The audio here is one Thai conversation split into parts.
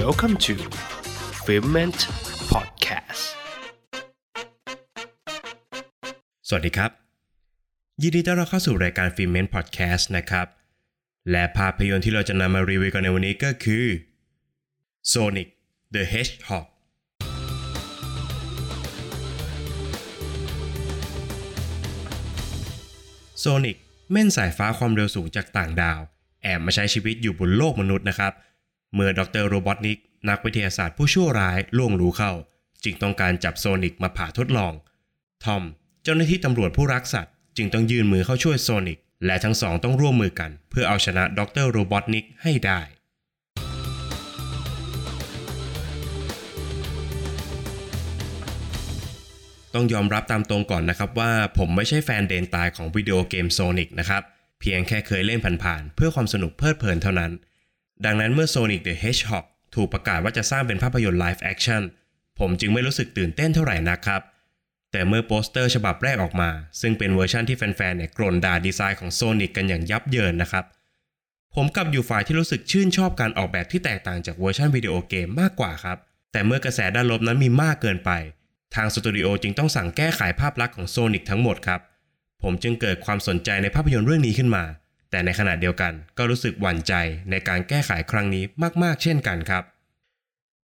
Welcome to f i l m e n t Podcast สวัสดีครับ ยินดีต้อนรับเข้าสู่รายการ f i l m e n t Podcast นะครับ และภาพยนตร์ที่เราจะนำมารีวิวกันในวันนี้ก็คือ Sonic the Hedgehog โซนิกแม่นสายฟ้าความเร็วสูงจากต่างดาว แอบมาใช้ชีวิตอยู่บนโลกมนุษย์นะครับ เมื่อดรโรบอตนิกนักวิทยาศาสตร์ผู้ชั่วร้ายล่วงรู้เข้า จึงต้องการจับโซนิกมาผ่าทดลอง ทอม เจ้าหน้าที่ตำรวจผู้รักสัตว์จึงต้องยื่นมือเข้าช่วยโซนิก และทั้งสองต้องร่วมมือกัน เพื่อเอาชนะดรโรบอตนิกให้ได้ ต้องยอมรับตามตรงก่อนนะครับว่าผมไม่ใช่แฟนเดนตายของวิดีโอเกมโซนิกนะครับ เพียงแค่เคยเล่นผ่านๆเพื่อความสนุกเพลิดเพลินเท่านั้น ดังนั้นเมื่อ Sonic the Hedgehog ถูกประกาศว่าจะสร้างเป็นภาพยนตร์ live action ผมจึงไม่รู้สึกตื่นเต้นเท่าไหร่นะครับ แต่เมื่อโปสเตอร์ฉบับแรกออกมา ซึ่งเป็นเวอร์ชั่นที่แฟนๆเนี่ยก่นด่าดีไซน์ของ Sonic กันอย่างยับเยินนะครับ ผมกลับอยู่ฝ่ายที่รู้สึกชื่นชอบการออกแบบที่แตกต่างจากเวอร์ชันวิดีโอเกมมากกว่าครับ แต่เมื่อกระแสด้านลบนั้นมีมากเกินไป ทางสตูดิโอจึงต้องสั่งแก้ไขภาพลักษณ์ของโซนิกทั้งหมดครับผมจึงเกิดความสนใจในภาพยนตร์เรื่องนี้ขึ้นมา แต่ในขณะเดียวกันก็รู้สึกหวั่นใจในการแก้ไขครั้งนี้มาก ๆ เช่นกันครับ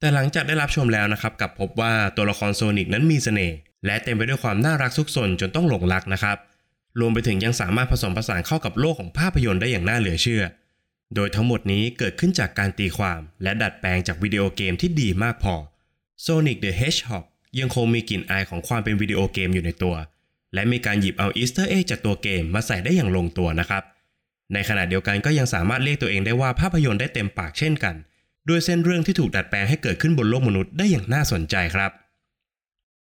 แต่หลังจากได้รับชมแล้วนะครับกับพบว่าตัวละครโซนิกนั้นมีเสน่ห์และเต็มไปด้วยความน่ารักซุกซนจนต้องหลงรักนะครับ รวมไปถึงยังสามารถผสมผสานเข้ากับโลกของภาพยนตร์ได้อย่างน่าเหลือเชื่อ โดยทั้งหมดนี้เกิดขึ้นจากการตีความ และดัดแปลงจากวิดีโอเกมที่ดีมากพอ Sonic the Hedgehog ยังคงมีกลิ่นอายของความเป็นวิดีโอเกมอยู่ในตัว และมีการหยิบเอา Easter egg จากตัวเกมมาใส่ได้อย่างลงตัวนะครับ ในขณะเดียวกันก็ยังสามารถเรียกตัวเองได้ว่าภาพยนตร์ได้เต็มปากเช่นกัน ด้วยเส้นเรื่องที่ถูกดัดแปลงให้เกิดขึ้นบนโลกมนุษย์ได้อย่างน่าสนใจครับ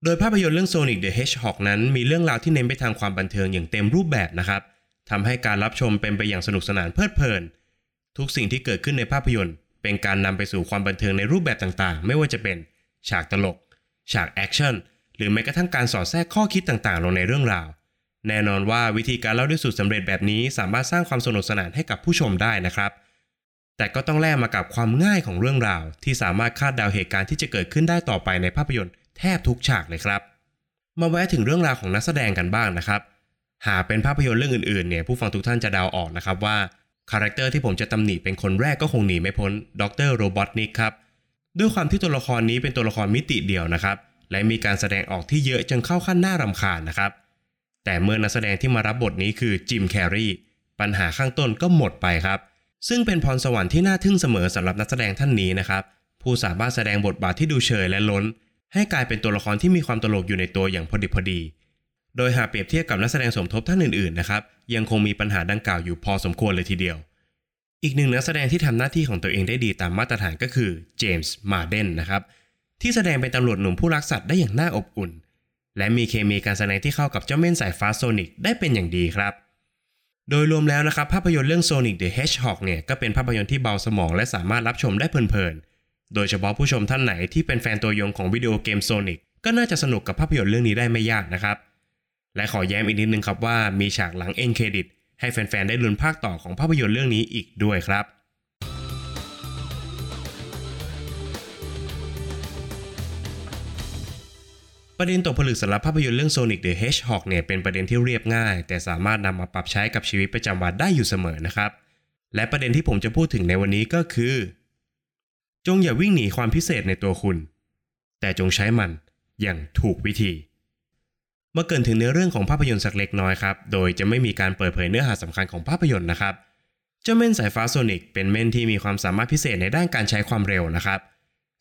โดยภาพยนตร์เรื่อง Sonic the Hedgehog นั้นมีเรื่องราวที่เน้นไปทางความบันเทิงอย่างเต็มรูปแบบนะครับทำให้การรับชมเป็นไปอย่างสนุกสนานเพลิดเพลิน ทุกสิ่งที่เกิดขึ้นในภาพยนตร์ เป็นการนำไปสู่ความบันเทิงในรูปแบบต่างๆ ไม่ว่าจะเป็น ฉากตลก ฉากแอคชั่นหรือแม้กระทั่งการสอดแทรกข้อคิดต่างๆ ลงในเรื่องราว แน่นอนว่าวิธีการเล่าด้วยสูตรสำเร็จแบบนี้สามารถสร้างความสนุกสนานให้กับผู้ชมได้นะครับ แต่ก็ต้องแลกมากับความง่ายของเรื่องราว ที่สามารถคาดเดาเหตุการณ์ที่จะเกิดขึ้นได้ต่อไปในภาพยนตร์แทบทุกฉากเลยครับ มาแวะถึงเรื่องราวของนักแสดงกันบ้างนะครับ หากเป็นภาพยนตร์เรื่องอื่นๆเนี่ยผู้ฟังทุกท่านจะเดาออกนะครับว่าcharacter ที่ผมจะตำหนิเป็นคนแรกก็คงหนีไม่พ้นดรโรบอตนิกครับด้วยความที่ตัวละครนี้เป็นตัวละครมิติเดียวนะครับ และมีการแสดงออกที่เยอะจนเข้าขั้นน่ารำคาญนะครับ แต่เมื่อนักแสดงที่มารับบทนี้คือจิมแคร์รีปัญหาข้างต้นก็หมดไปครับ ซึ่งเป็นพรสวรรค์ที่น่าทึ่งเสมอสำหรับนักแสดงท่านนี้นะครับผู้สามารถแสดงบทบาทที่ดูเฉยและล้น ให้กลายเป็นตัวละครที่มีความตลกอยู่ในตัวอย่างพอดีพอดี โดยหากเปรียบเทียบกับนักแสดงสมทบท่านอื่นๆนะครับยังคงมีปัญหาดังกล่าวอยู่พอสมควรเลยทีเดียว อีกหนึ่งนักแสดงที่ทำหน้าที่ของตัวเองได้ดีตามมาตรฐานก็คือเจมส์มาเดนนะครับที่แสดงเป็นตำรวจหนุ่มผู้รักสัตว์ได้อย่างน่าอบอุ่น และมีเคมีการแสดงที่เข้ากับเจ้าเม่นสายฟ้าโซนิกได้เป็นอย่างดีครับ โดยรวมแล้วนะครับภาพยนตร์เรื่อง Sonic the Hedgehog เนี่ยก็เป็นภาพยนตร์ที่เบาสมองและสามารถรับชมได้เพลินๆ โดยเฉพาะผู้ชมท่านไหนที่เป็นแฟนตัวยงของวิดีโอเกม Sonic ก็น่าจะสนุกกับภาพยนตร์เรื่องนี้ได้ไม่ยากนะครับ และขอแย้มอีกนิดนึงครับว่ามีฉากหลังเอ็นเครดิตให้แฟนๆได้ลุ้นภาคต่อของภาพยนตร์เรื่องนี้อีกด้วยครับ ประเด็นตกผลึกสำหรับภาพยนตร์เรื่อง Sonic the Hedgehog เนี่ยเป็นประเด็นที่เรียบง่าย แต่สามารถนำมาปรับใช้กับชีวิตประจำวันได้อยู่เสมอนะครับ และประเด็นที่ผมจะพูดถึงในวันนี้ก็คือ จงอย่าวิ่งหนีความพิเศษในตัวคุณ แต่จงใช้มันอย่างถูกวิธีเมื่อเกินถึงเนื้อเรื่องของภาพยนตร์สักเล็กน้อยครับ โดยจะไม่มีการเปิดเผยเนื้อหาสำคัญของภาพยนตร์นะครับ เจ้าเม่นสายฟ้าโซนิกเป็นเม่นที่มีความสามารถพิเศษในด้านการใช้ความเร็วนะครับ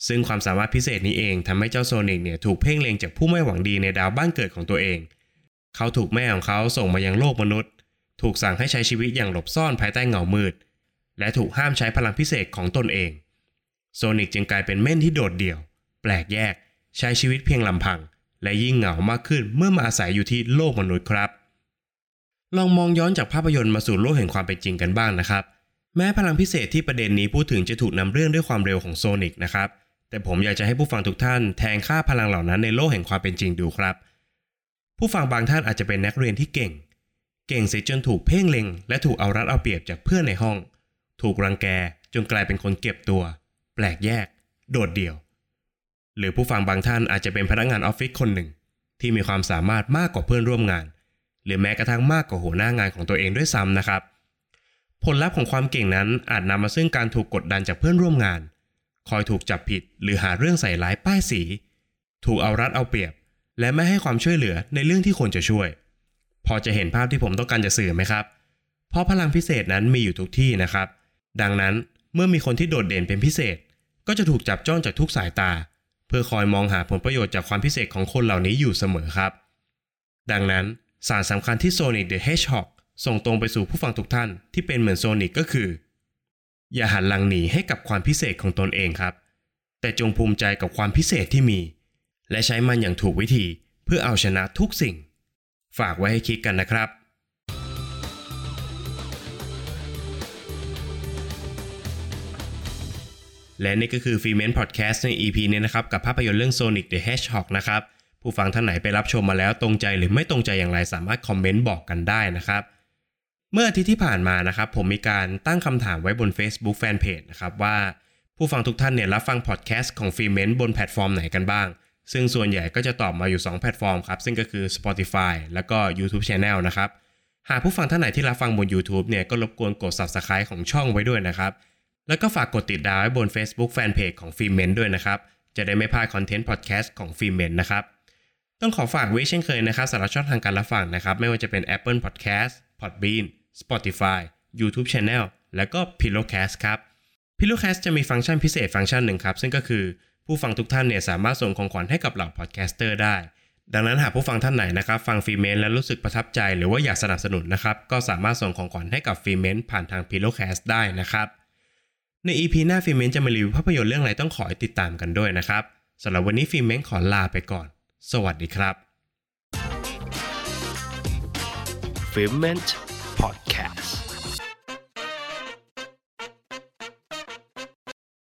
ซึ่งความสามารถพิเศษนี้เองทำให้เจ้าโซนิกเนี่ยถูกเพ่งเล็งจากผู้ไม่หวังดีในดาวบ้านเกิดของตัวเอง เขาถูกแม่ของเขาส่งมายังโลกมนุษย์ ถูกสั่งให้ใช้ชีวิตอย่างหลบซ่อนภายใต้เงามืด และถูกห้ามใช้พลังพิเศษของตนเอง โซนิกจึงกลายเป็นเม่นที่โดดเดี่ยว แปลกแยก ใช้ชีวิตเพียงลำพัง และยิ่งเหงามากขึ้นเมื่อมาอาศัยอยู่ที่โลกมนุษย์ครับ ลองมองย้อนจากภาพยนตร์มาสู่โลกแห่งความเป็นจริงกันบ้างนะครับ แม้พลังพิเศษที่ประเด็นนี้พูดถึงจะถูกนำเรื่องด้วยความเร็วของโซนิกนะครับ แต่ผมอยากจะให้ผู้ฟังทุกท่านแทนค่าพลังเหล่านั้นในโลกแห่งความเป็นจริงดูครับ ผู้ฟังบางท่านอาจจะเป็นนักเรียนที่เก่ง เก่งเสียจนถูกเพ่งเล็ง และถูกเอารัดเอาเปรียบจากเพื่อนในห้อง ถูกรังแกจนกลายเป็นคนเก็บตัว แปลกแยก โดดเดี่ยว หรือผู้ฟังบางท่านอาจจะเป็นพนักงานออฟฟิศคนหนึ่ง ที่มีความสามารถมากกว่าเพื่อนร่วมงาน หรือแม้กระทั่งมากกว่าหัวหน้างานของตัวเองด้วยซ้ำนะครับ ผลลัพธ์ของความเก่งนั้นอาจนำมาซึ่งการถูกกดดันจากเพื่อนร่วมงาน คอยถูกจับผิด หรือหาเรื่องใส่ร้ายป้ายสี ถูกเอารัดเอาเปรียบ และไม่ให้ความช่วยเหลือในเรื่องที่ควรจะช่วย พอจะเห็นภาพที่ผมต้องการจะสื่อไหมครับ เพราะพลังพิเศษนั้นมีอยู่ทุกที่นะครับ ดังนั้นเมื่อมีคนที่โดดเด่นเป็นพิเศษ ก็จะถูกจับจ้องจากทุกสายตา เพื่อคอยมองหาผลประโยชน์จากความพิเศษของคนเหล่านี้อยู่เสมอครับ ดังนั้นสารสำคัญที่ Sonic the Hedgehog ส่งตรงไปสู่ผู้ฟังทุกท่านที่เป็นเหมือนโซนิกก็คือ อย่าหันหลังหนีให้กับความพิเศษของตนเองครับ แต่จงภูมิใจกับความพิเศษที่มี และใช้มันอย่างถูกวิธีเพื่อเอาชนะทุกสิ่ง ฝากไว้ให้คิดกันนะครับและนี่ก็คือฟีเมนพอดแคสต์ใน EP นี้นะครับ กับภาพยนตร์เรื่อง Sonic the Hedgehog นะครับ ผู้ฟังท่านไหนไปรับชมมาแล้วตรงใจหรือไม่ตรงใจอย่างไรสามารถคอมเมนต์บอกกันได้นะครับ เมื่ออาทิตย์ที่ผ่านมานะครับ ผมมีการตั้งคำถามไว้บน Facebook Fanpage นะครับว่าผู้ฟังทุกท่านเนี่ยรับฟังพอดแคสต์ของฟีเมนบนแพลตฟอร์มไหนกันบ้าง ซึ่งส่วนใหญ่ก็จะตอบมาอยู่ 2 แพลตฟอร์มครับ ซึ่งก็คือ Spotify แล้วก็ YouTube Channel นะครับ หากผู้ฟังท่านไหนที่รับฟังบน YouTube เนี่ยก็รบกวนกด Subscribe ของช่องไว้ด้วยนะครับ แล้วก็ฝากกดติดดาวไว้บน Facebook Fanpage ของฟีเมนด้วยนะครับ จะได้ไม่พลาด content พอดแคสต์ของฟีเมนนะครับ ต้องขอฝากไว้เช่นเคยนะครับสำหรับช่องทางการรับฟังนะครับ ไม่ว่าจะเป็น Apple Podcast Podbean Spotify YouTube Channel แล้วก็ Pillowcast ครับ Pillowcast จะมีฟังก์ชันพิเศษฟังก์ชันหนึ่งครับ ซึ่งก็คือผู้ฟังทุกท่านเนี่ยสามารถส่งของขวัญให้กับเหล่าพอดแคสเตอร์ได้ ดังนั้นหากผู้ฟังท่านไหนนะครับ ฟังฟีเมนแล้วรู้สึกประทับใจหรือว่าอยากสนับสนุนนะครับ ก็สามารถส่งของขวัญให้กับฟีเมนผ่านทาง Pillowcast ได้นะครับ ใน EP หน้าฟีเมนจะมารีวิวภาพยนตร์เรื่องอะไรต้องขอติดตามกันด้วยนะครับสำหรับวันนี้ฟีเมนขอลาไปก่อน สวัสดีครับ f i m e n t